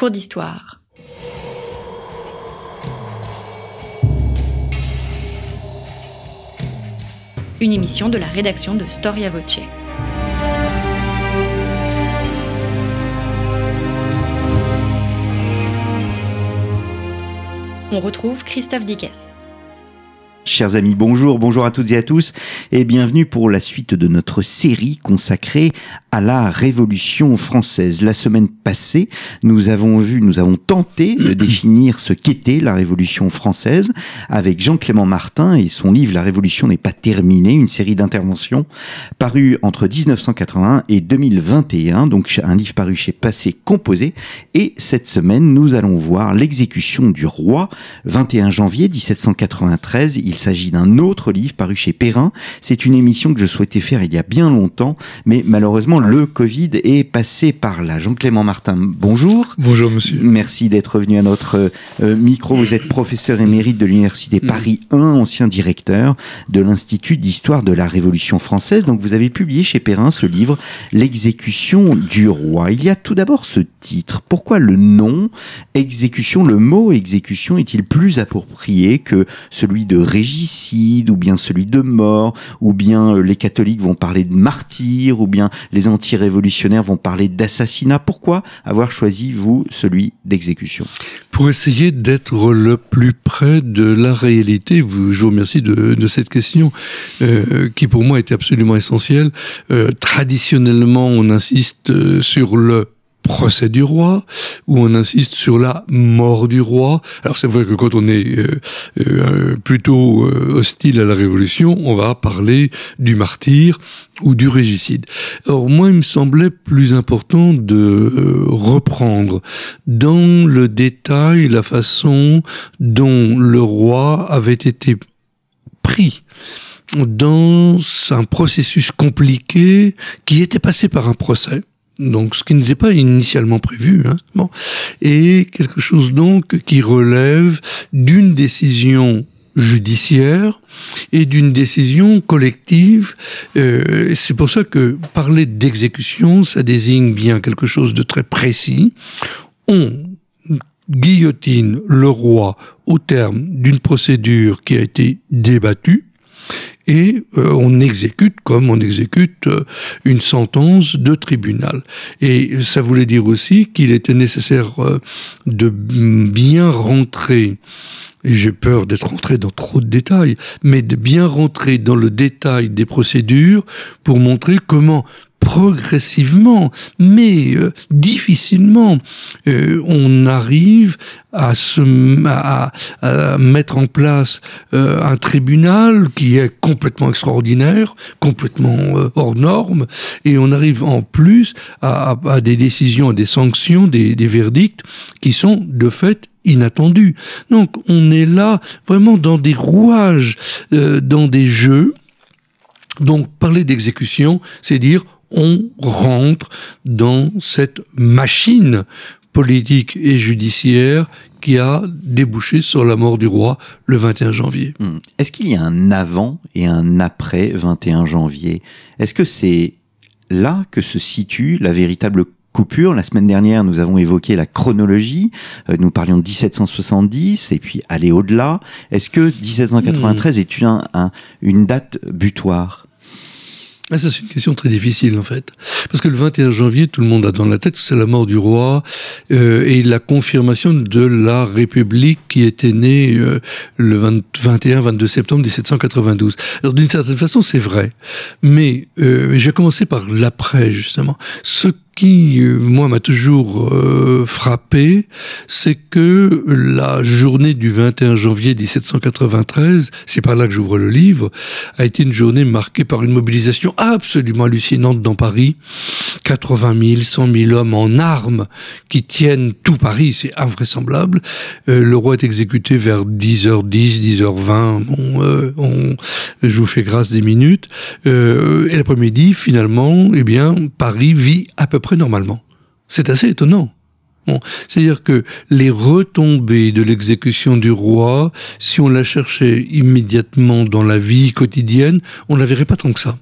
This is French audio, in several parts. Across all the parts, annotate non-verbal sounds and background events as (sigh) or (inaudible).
cours d'histoire. Une émission de la rédaction de Storia Voce. On retrouve Christophe Dickès. Chers amis, bonjour, bonjour à toutes et à tous et bienvenue pour la suite de notre série consacrée à la Révolution française. La semaine passée, nous avons vu, nous avons tenté de (clears throat) définir ce qu'était la Révolution française avec Jean-Clément Martin et son livre La Révolution n'est pas terminée, une série d'interventions parues entre 1981 et 2021, donc un livre paru chez Passé Composé. Et cette semaine, nous allons voir l'exécution du roi, 21 janvier 1793. Il s'agit d'un autre livre paru chez Perrin. C'est une émission que je souhaitais faire il y a bien longtemps, mais malheureusement, le Covid est passé par là. Jean-Clément Martin, bonjour. Bonjour monsieur. Merci d'être venu à notre euh, micro. Vous êtes professeur émérite de l'Université mm. Paris 1, ancien directeur de l'Institut d'histoire de la Révolution française. Donc vous avez publié chez Perrin ce livre, L'exécution du roi. Il y a tout d'abord ce titre. Pourquoi le nom exécution, le mot exécution est-il plus approprié que celui de ou bien celui de mort ou bien euh, les catholiques vont parler de martyr ou bien les anti-révolutionnaires vont parler d'assassinat. Pourquoi avoir choisi, vous, celui d'exécution? Pour essayer d'être le plus près de la réalité. je vous remercie de, cette question euh, qui pour moi était absolument essentielle. Euh, traditionnellement, on insiste sur le procès du roi, où on insiste sur la mort du roi. Alors c'est vrai que quand on est euh, euh, plutôt euh, hostile à la Révolution, on va parler du martyr ou du régicide. Or moi, il me semblait plus important de reprendre dans le détail la façon dont le roi avait été pris dans un processus compliqué qui était passé par un procès donc ce qui n'était pas initialement prévu. Hein. Bon. Et quelque chose donc qui relève d'une décision judiciaire et d'une décision collective. Euh, c'est pour ça que parler d'exécution, ça désigne bien quelque chose de très précis. On guillotine le roi au terme d'une procédure qui a été débattue, et euh, on exécute comme on exécute euh, une sentence de tribunal. Et ça voulait dire aussi qu'il était nécessaire euh, de bien rentrer et j'ai peur d'être rentré dans trop de détails, mais de bien rentrer dans le détail des procédures pour montrer comment progressivement, mais euh, difficilement, euh, on arrive à, se, à, mettre en place euh, un tribunal qui est complètement extraordinaire, complètement hors norme, et on arrive en plus à, à des décisions, à des sanctions, des, des verdicts qui sont de fait inattendus. Donc on est là vraiment dans des rouages, dans des jeux. Donc parler d'exécution, c'est dire on rentre dans cette machine politique et judiciaire qui a débouché sur la mort du roi le 21 janvier. Hmm. Est-ce qu'il y a un avant et un après 21 janvier? Est-ce que c'est là que se situe la véritable coupure? La semaine dernière, nous avons évoqué la chronologie. Euh, nous parlions de 1770 et puis aller au-delà. Est-ce que 1793 hmm. est une, une date butoir? Ah, ça, c'est une question très difficile, en fait. Parce que le 21 janvier, tout le monde a dans la tête que c'est la mort du roi euh, et la confirmation de la République qui était née euh, le 21-22 septembre 1792. Alors, d'une certaine façon, c'est vrai. Mais euh, je vais commencer par l'après, justement. Qui, euh, moi, m'a toujours euh, frappé, c'est que la journée du 21 janvier 1793, c'est par là que j'ouvre le livre, a été une journée marquée par une mobilisation absolument hallucinante dans Paris. 80 000, 100 000 hommes en armes qui tiennent tout Paris, c'est invraisemblable. Euh, le roi est exécuté vers 10h10, 10h20. Bon, on, je vous fais grâce des minutes. et l'après-midi, finalement, eh bien, Paris vit à peu près normalement. C'est assez étonnant. C'est-à-dire que les retombées de l'exécution du roi, si on la cherchait immédiatement dans la vie quotidienne, on ne la verrait pas tant que ça.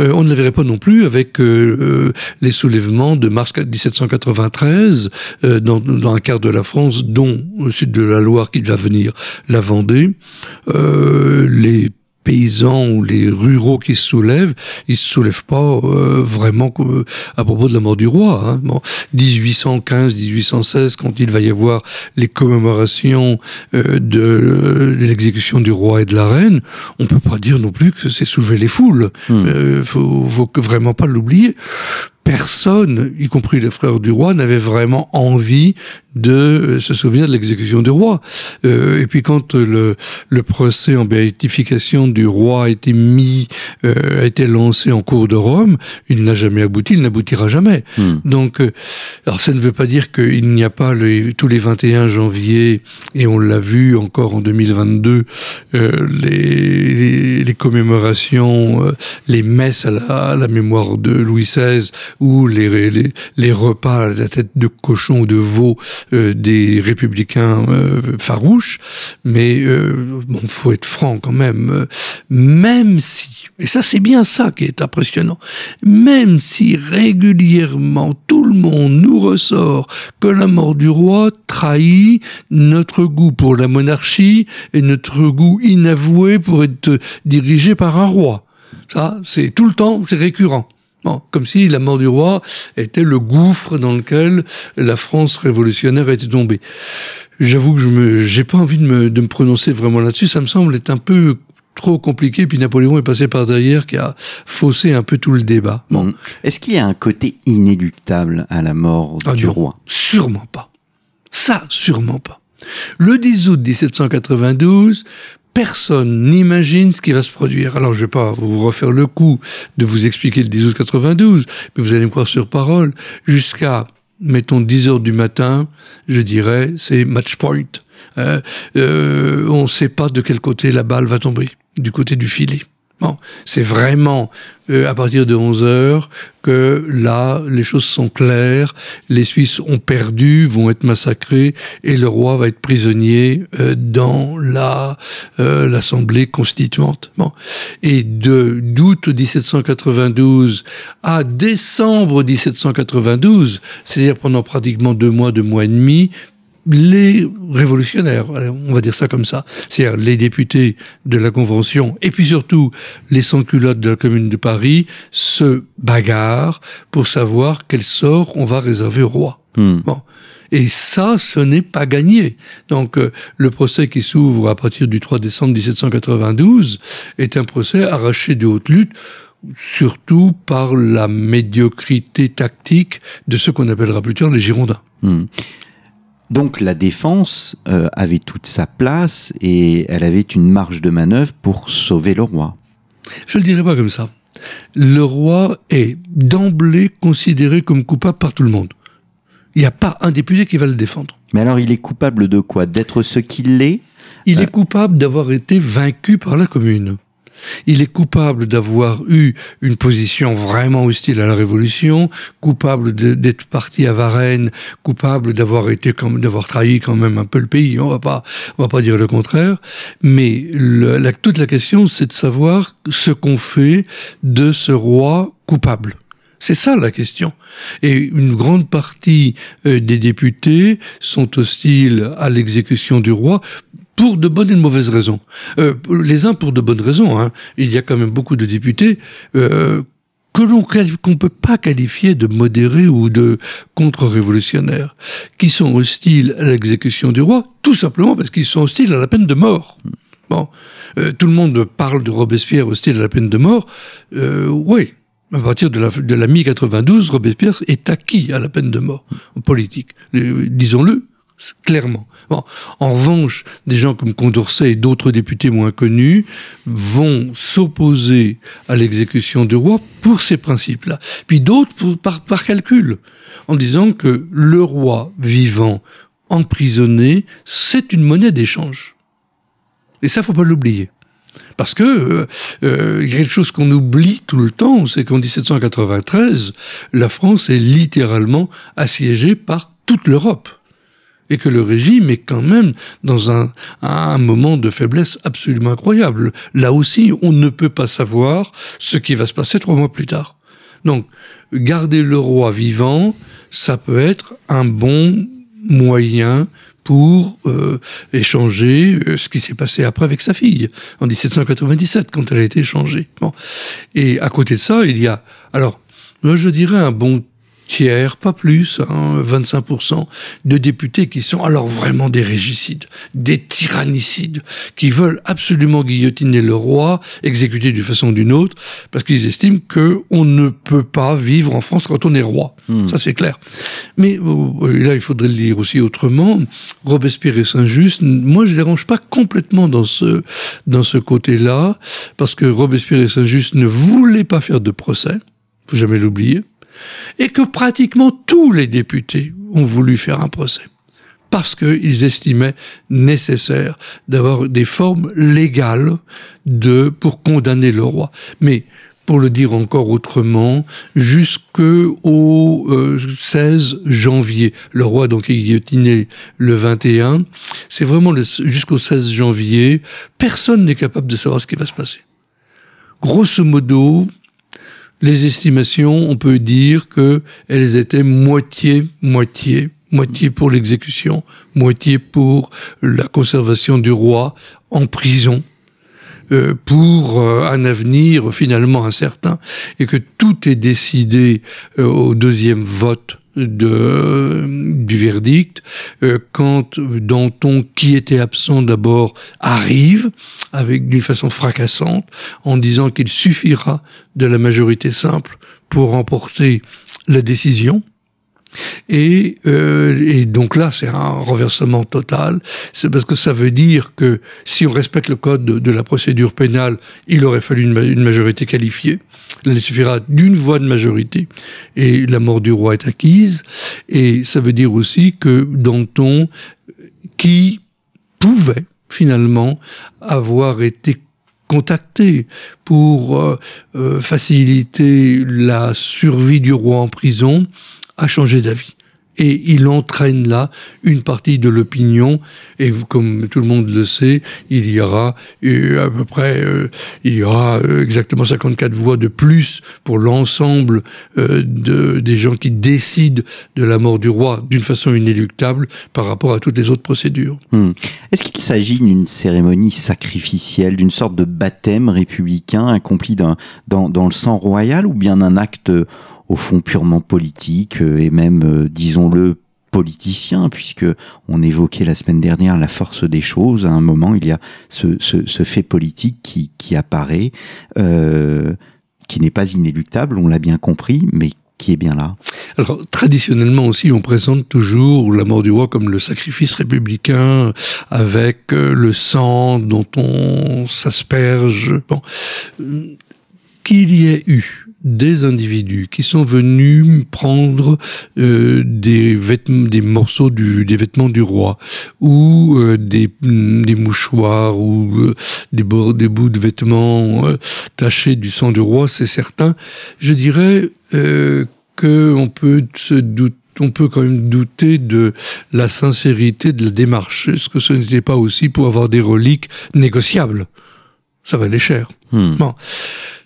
Euh, on ne la verrait pas non plus avec euh, les soulèvements de mars 1793 dans, dans, un quart de la France, dont au sud de la Loire qui va venir la Vendée. les paysans ou les ruraux qui se soulèvent, ils se soulèvent pas euh, vraiment euh, à propos de la mort du roi. Hein. Bon, 1815, 1816, quand il va y avoir les commémorations euh, de, l'exécution du roi et de la reine, on peut pas dire non plus que c'est soulever les foules. Hmm. faut, faut vraiment pas l'oublier personne, y compris les frères du roi, n'avait vraiment envie de euh, se souvenir de l'exécution du roi. Euh, et puis quand le, le procès en béatification du roi a été mis, euh, a été lancé en cours de Rome, il n'a jamais abouti, il n'aboutira jamais. Hmm. Donc, euh, alors ça ne veut pas dire qu'il n'y a pas les, tous les 21 janvier, et on l'a vu encore en 2022, euh, les, les, les, commémorations, les messes à la, à la mémoire de Louis XVI ou les, les, les, repas à la tête de cochon ou de veau euh, des républicains euh, farouches, mais euh, bon, faut être franc quand même, même si, et ça c'est bien ça qui est impressionnant, même si régulièrement tout le monde nous ressort que la mort du roi trahit notre goût pour la monarchie et notre goût inavoué pour être dirigé par un roi. Ça, c'est tout le temps, c'est récurrent comme si la mort du roi était le gouffre dans lequel la France révolutionnaire était tombée. J'avoue que je me, j'ai pas envie de me, de me prononcer vraiment là-dessus. Ça me semble être un peu trop compliqué. Puis Napoléon est passé par derrière, qui a faussé un peu tout le débat. Bon. Mmh. Est-ce qu'il y a un côté inéluctable à la mort ah du roi? Sûrement pas. Ça, sûrement pas. Le 10 août 1792, personne n'imagine ce qui va se produire. Alors, je vais pas vous refaire le coup de vous expliquer le 10 août 92, mais vous allez me croire sur parole, jusqu'à, mettons, 10 heures du matin, je dirais, c'est match point. Euh, euh, on ne sait pas de quel côté la balle va tomber, du côté du filet. Bon, c'est vraiment euh, à partir de 11 heures que là, les choses sont claires. Les Suisses ont perdu, vont être massacrés, et le roi va être prisonnier euh, dans la euh, l'Assemblée constituante. Bon, et de d'août 1792 à décembre 1792, c'est-à-dire pendant pratiquement deux mois, deux mois et demi, les révolutionnaires, on va dire ça comme ça, c'est-à-dire les députés de la Convention et puis surtout les sans-culottes de la Commune de Paris se bagarrent pour savoir quel sort on va réserver au roi. Hmm. Bon. Et ça, ce n'est pas gagné. Donc, euh, le procès qui s'ouvre à partir du 3 décembre 1792 est un procès arraché de haute lutte surtout par la médiocrité tactique de ce qu'on appellera plus tard les Girondins. Hmm. Donc la défense euh, avait toute sa place et elle avait une marge de manœuvre pour sauver le roi. Je le dirais pas comme ça. Le roi est d'emblée considéré comme coupable par tout le monde. Il n'y a pas un député qui va le défendre. Mais alors il est coupable de quoi? D'être ce qu'il est? Il est euh. coupable d'avoir été vaincu par la commune. Il est coupable d'avoir eu une position vraiment hostile à la Révolution, coupable d'être parti à Varennes, coupable d'avoir été d'avoir trahi quand même un peu le pays. On va pas, on va pas dire le contraire. Mais toute la question, c'est de savoir ce qu'on fait de ce roi coupable. C'est ça la question. Et une grande partie euh, des députés sont hostiles à l'exécution du roi pour de bonnes et de mauvaises raisons. Euh, les uns pour de bonnes raisons. Hein. Il y a quand même beaucoup de députés euh, que l'on qu'on peut pas qualifier de modérés ou de contre-révolutionnaires, qui sont hostiles à l'exécution du roi, tout simplement parce qu'ils sont hostiles à la peine de mort. Bon, euh, tout le monde parle de Robespierre hostile à la peine de mort. Euh, oui, à partir de la, de la mi-92, Robespierre est acquis à la peine de mort en politique. Disons-le, clairement. En revanche, des gens comme Condorcet et d'autres députés moins connus vont s'opposer à l'exécution du roi pour ces principes-là. Puis d'autres par, calcul, en disant que le roi vivant, emprisonné, c'est une monnaie d'échange. Et ça, faut pas l'oublier. Parce que euh, euh, y a quelque chose qu'on oublie tout le temps, c'est qu'en 1793, la France est littéralement assiégée par toute l'Europe et que le régime est quand même dans un, un moment de faiblesse absolument incroyable. Là aussi, on ne peut pas savoir ce qui va se passer trois mois plus tard. Donc, garder le roi vivant, ça peut être un bon moyen pour euh, échanger euh, ce qui s'est passé après avec sa fille en 1797 quand elle a été échangée. Bon. Et à côté de ça, il y a alors moi je dirais un bon tiers, pas plus, hein, 25% de députés qui sont alors vraiment des régicides, des tyrannicides, qui veulent absolument guillotiner le roi, exécuter d'une façon ou d'une autre, parce qu'ils estiment que on ne peut pas vivre en France quand on est roi. Hmm. Ça c'est clair. Mais euh, là, il faudrait le dire aussi autrement. Robespierre et Saint-Just, moi je les range pas complètement dans ce dans ce côté-là, parce que Robespierre et Saint-Just ne voulaient pas faire de procès, faut jamais l'oublier et que pratiquement tous les députés ont voulu faire un procès parce qu'ils estimaient nécessaire d'avoir des formes légales de pour condamner le roi. Mais pour le dire encore autrement, jusqu'au 16 euh, janvier. Le roi donc est guillotiné le 21. C'est vraiment jusqu'au 16 janvier. Personne n'est capable de savoir ce qui va se passer. Grosso modo, les estimations, on peut dire que elles étaient moitié, moitié, moitié pour l'exécution, moitié pour la conservation du roi en prison, euh, pour euh, un avenir finalement incertain, et que tout est décidé euh, au deuxième vote de, du verdict, euh, quand Danton, qui était absent d'abord, arrive avec d'une façon fracassante en disant qu'il suffira de la majorité simple pour remporter la décision. Et, euh, et, donc là, c'est un renversement total. C'est parce que ça veut dire que si on respecte le code de, la procédure pénale, il aurait fallu une, majorité qualifiée. il suffira d'une voix de majorité et la mort du roi est acquise. Et ça veut dire aussi que Danton, qui pouvait finalement avoir été contacté pour euh, euh, faciliter la survie du roi en prison, a changé d'avis. Et il entraîne là une partie de l'opinion. Et comme tout le monde le sait, il y aura euh, à peu près, euh, il y aura euh, exactement 54 voix de plus pour l'ensemble de, des gens qui décident de la mort du roi d'une façon inéluctable par rapport à toutes les autres procédures. Hmm. Est-ce qu'il s'agit d'une cérémonie sacrificielle, d'une sorte de baptême républicain accompli dans, dans le sang royal ou bien un acte au fond purement politique euh, et même, euh, disons-le, politicien, puisque on évoquait la semaine dernière la force des choses. À un moment, il y a ce, ce, fait politique qui, qui apparaît, euh, qui n'est pas inéluctable, on l'a bien compris, mais qui est bien là. Alors traditionnellement aussi, on présente toujours la mort du roi comme le sacrifice républicain, avec le sang dont on s'asperge. Bon, qu'il y ait eu des individus qui sont venus prendre euh, des vêtements, des morceaux du, des vêtements du roi ou euh, des, mouchoirs ou euh, des, bouts de vêtements tachés du sang du roi, c'est certain. Je dirais que on peut se douter on peut quand même douter de la sincérité de la démarche. Est-ce que ce n'était pas aussi pour avoir des reliques négociables? Ça valait cher. Hmm. Bon.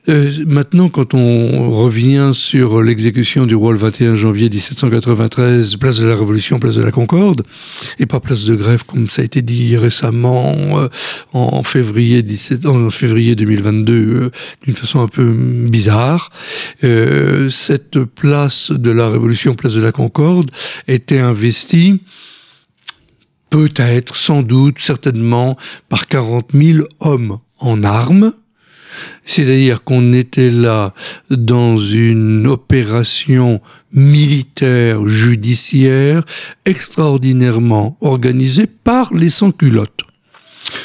Euh, maintenant, quand on revient sur l'exécution du roi le 21 janvier 1793, place de la Révolution, place de la Concorde, et pas place de grève comme ça a été dit récemment euh, en février 17, en février 2022, euh, d'une façon un peu bizarre, cette place de la Révolution, place de la Concorde, était investie peut-être, sans doute, certainement, par 40 000 hommes en armes, c'est-à-dire qu'on était là dans une opération militaire judiciaire extraordinairement organisée par les sans-culottes.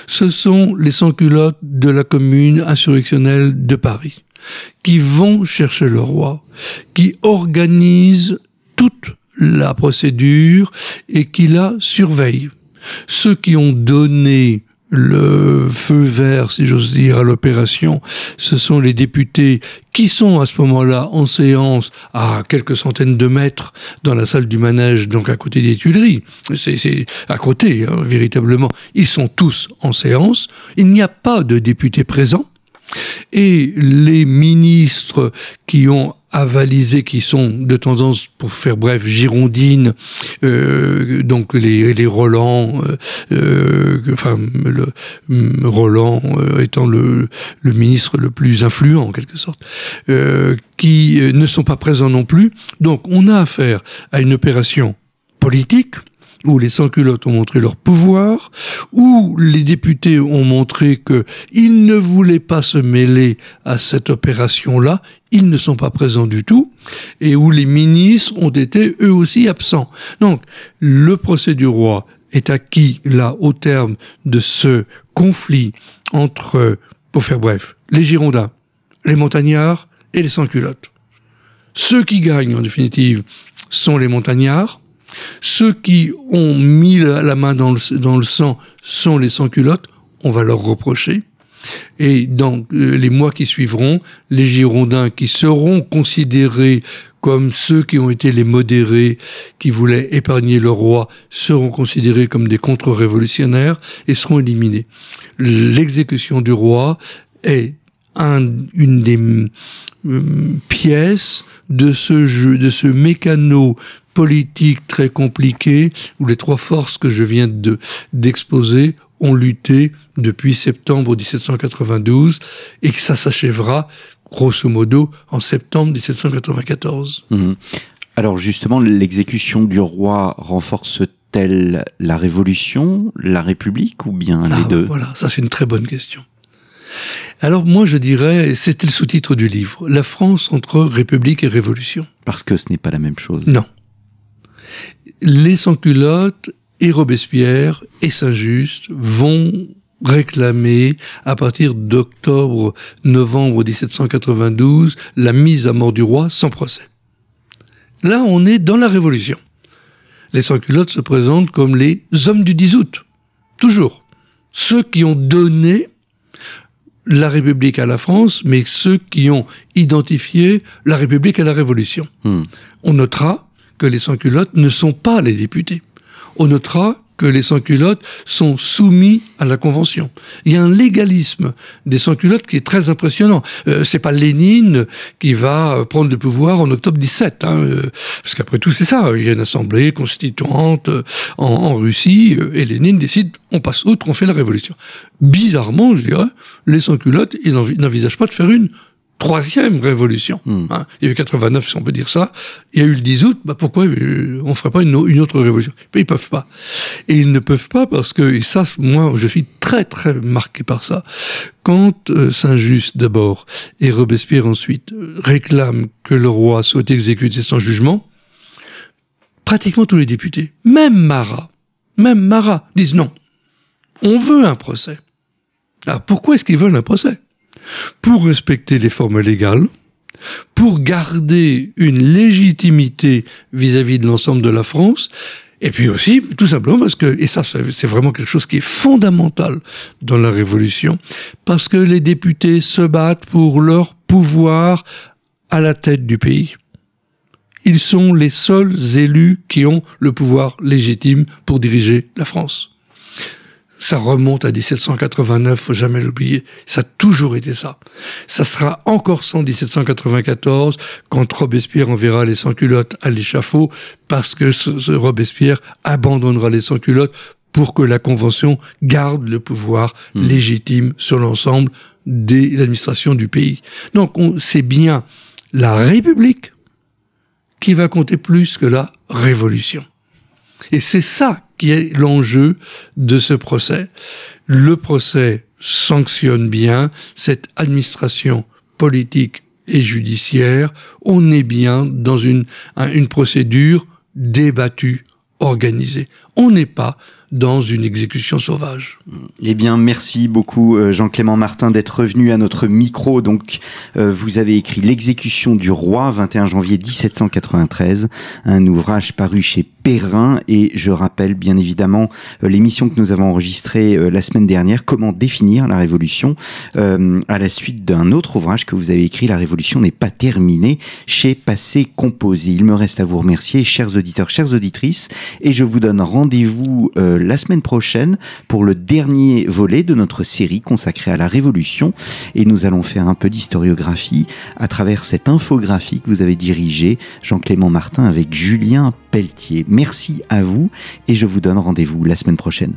Ce sont les sans-culottes de la commune insurrectionnelle de Paris qui vont chercher le roi, qui organisent toute la procédure et qui la surveillent. Ceux qui ont donné le feu vert, si j'ose dire, à l'opération, ce sont les députés qui sont à ce moment-là en séance à quelques centaines de mètres dans la salle du manège, donc à côté des Tuileries. C'est à côté, hein, véritablement. Ils sont tous en séance. Il n'y a pas de députés présents. Et les ministres qui ont avalisé, qui sont de tendance, pour faire bref, girondines, euh, donc les, les Roland, euh, euh enfin le Roland euh, étant le, le ministre le plus influent en quelque sorte, euh, qui ne sont pas présents non plus. Donc on a affaire à une opération politique où les sans-culottes ont montré leur pouvoir, où les députés ont montré qu'ils ne voulaient pas se mêler à cette opération-là, ils ne sont pas présents du tout, et où les ministres ont été eux aussi absents. Donc, le procès du roi est acquis là au terme de ce conflit entre, pour faire bref, les Girondins, les montagnards et les sans-culottes. Ceux qui gagnent, en définitive, sont les montagnards, ceux qui ont mis la main dans le, sang sont les sans-culottes, on va leur reprocher. Et dans euh, les mois qui suivront, les Girondins qui seront considérés comme ceux qui ont été les modérés, qui voulaient épargner le roi, seront considérés comme des contre-révolutionnaires et seront éliminés. L'exécution du roi est un, une des euh, pièces de ce jeu, de ce mécano politique très compliquée où les trois forces que je viens de d'exposer ont lutté depuis septembre 1792 et que ça s'achèvera grosso modo en septembre 1794. Mhm. Alors justement, l'exécution du roi renforce-t-elle la Révolution, la République ou bien les ah, deux? Voilà, ça c'est une très bonne question. Alors moi je dirais, c'était le sous-titre du livre, La France entre République et Révolution. Parce que ce n'est pas la même chose? Non les sans-culottes et Robespierre et Saint-Just vont réclamer à partir d'octobre-novembre 1792 la mise à mort du roi sans procès. Là, on est dans la Révolution. Les sans-culottes se présentent comme les hommes du 10 août. Toujours. Ceux qui ont donné la République à la France, mais ceux qui ont identifié la République à la Révolution. Hmm. On notera que les sans-culottes ne sont pas les députés. On notera que les sans-culottes sont soumis à la Convention. Il y a un légalisme des sans-culottes qui est très impressionnant. Euh, c'est pas Lénine qui va prendre le pouvoir en octobre 17, hein, euh, parce qu'après tout c'est ça. Il y a une assemblée constituante euh, en, en, Russie euh, et Lénine décide on passe outre, on fait la révolution. Bizarrement, je dirais, les sans-culottes ils n'envisagent pas de faire une troisième révolution. Hmm. Hein. Il y a eu 89, si on peut dire ça. Il y a eu le 10 août. Bah pourquoi euh, on ferait pas une, autre révolution? Ils peuvent pas. Et ils ne peuvent pas parce que, et ça, moi, je suis très très marqué par ça. Quand euh, Saint-Just d'abord et Robespierre ensuite euh, réclament que le roi soit exécuté sans jugement, pratiquement tous les députés, même Marat, même Marat, disent non. On veut un procès. Alors pourquoi est-ce qu'ils veulent un procès? Pour respecter les formes légales, pour garder une légitimité vis-à-vis de l'ensemble de la France, et puis aussi, tout simplement parce que, et ça c'est vraiment quelque chose qui est fondamental dans la Révolution, parce que les députés se battent pour leur pouvoir à la tête du pays. Ils sont les seuls élus qui ont le pouvoir légitime pour diriger la France ça remonte à 1789, faut jamais l'oublier. Ça a toujours été ça. Ça sera encore ça en 1794, quand Robespierre enverra les sans-culottes à l'échafaud, parce que ce, Robespierre abandonnera les sans-culottes pour que la Convention garde le pouvoir hmm. légitime sur l'ensemble de l'administration du pays. Donc c'est bien la République qui va compter plus que la Révolution. Et c'est ça qui est l'enjeu de ce procès. Le procès sanctionne bien cette administration politique et judiciaire. On est bien dans une, procédure débattue, organisée. On n'est pas dans une exécution sauvage. Eh bien, merci beaucoup euh, Jean-Clément Martin d'être revenu à notre micro. Donc, euh, vous avez écrit L'exécution du roi, 21 janvier 1793, un ouvrage paru chez Perrin. Et je rappelle bien évidemment euh, l'émission que nous avons enregistrée euh, la semaine dernière, Comment définir la Révolution, euh, à la suite d'un autre ouvrage que vous avez écrit, La Révolution n'est pas terminée, chez Passé Composé. Il me reste à vous remercier, chers auditeurs, chères auditrices, et je vous donne rendez-vous la semaine prochaine pour le dernier volet de notre série consacrée à la Révolution. Et nous allons faire un peu d'historiographie à travers cette infographie que vous avez dirigée, Jean-Clément Martin, avec Julien Pelletier. Merci à vous et je vous donne rendez-vous la semaine prochaine.